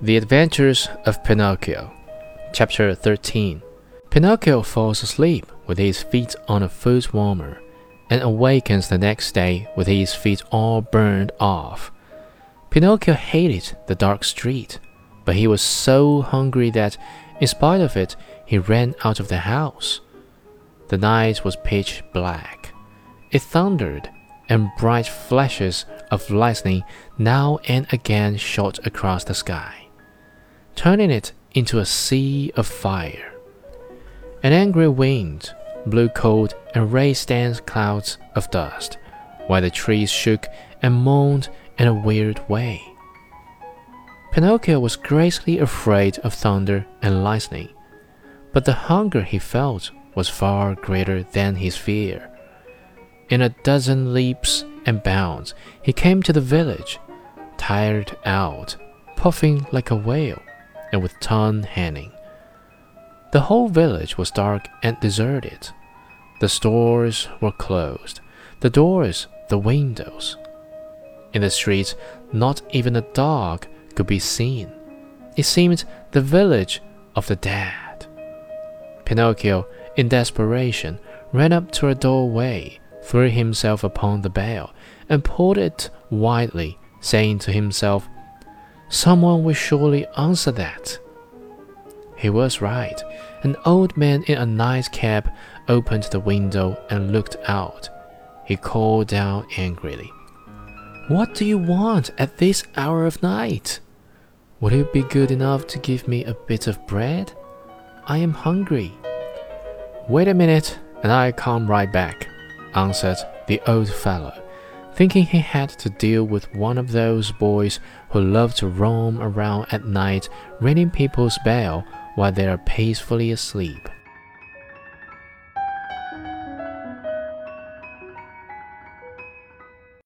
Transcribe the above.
The Adventures of Pinocchio, Chapter 13. Pinocchio falls asleep with his feet on a foot warmer and awakens the next day with his feet all burned off. Pinocchio hated the dark street, but he was so hungry that, in spite of it, he ran out of the house. The night was pitch black. It thundered, and bright flashes of lightning now and again shot across the sky turning it into a sea of fire. An angry wind blew cold and raised dense clouds of dust, while the trees shook and moaned in a weird way. Pinocchio was greatly afraid of thunder and lightning, but the hunger he felt was far greater than his fear. In a dozen leaps and bounds, he came to the village, tired out, puffing like a whale and with tongue hanging. The whole village was dark and deserted. The stores were closed, the doors, the windows. In the streets, not even a dog could be seen. It seemed the village of the dead. Pinocchio, in desperation, ran up to a doorway, threw himself upon the bell, and pulled it widely, saying to himself, Someone will surely answer that. He was right. An old man in a nice cap opened the window and looked out. He called down angrily. What do you want at this hour of night? Would you be good enough to give me a bit of bread? I am hungry. Wait a minute, and I'll come right back, answered the old fellow thinking he had to deal with one of those boys who love to roam around at night ringing people's bell while they are peacefully asleep.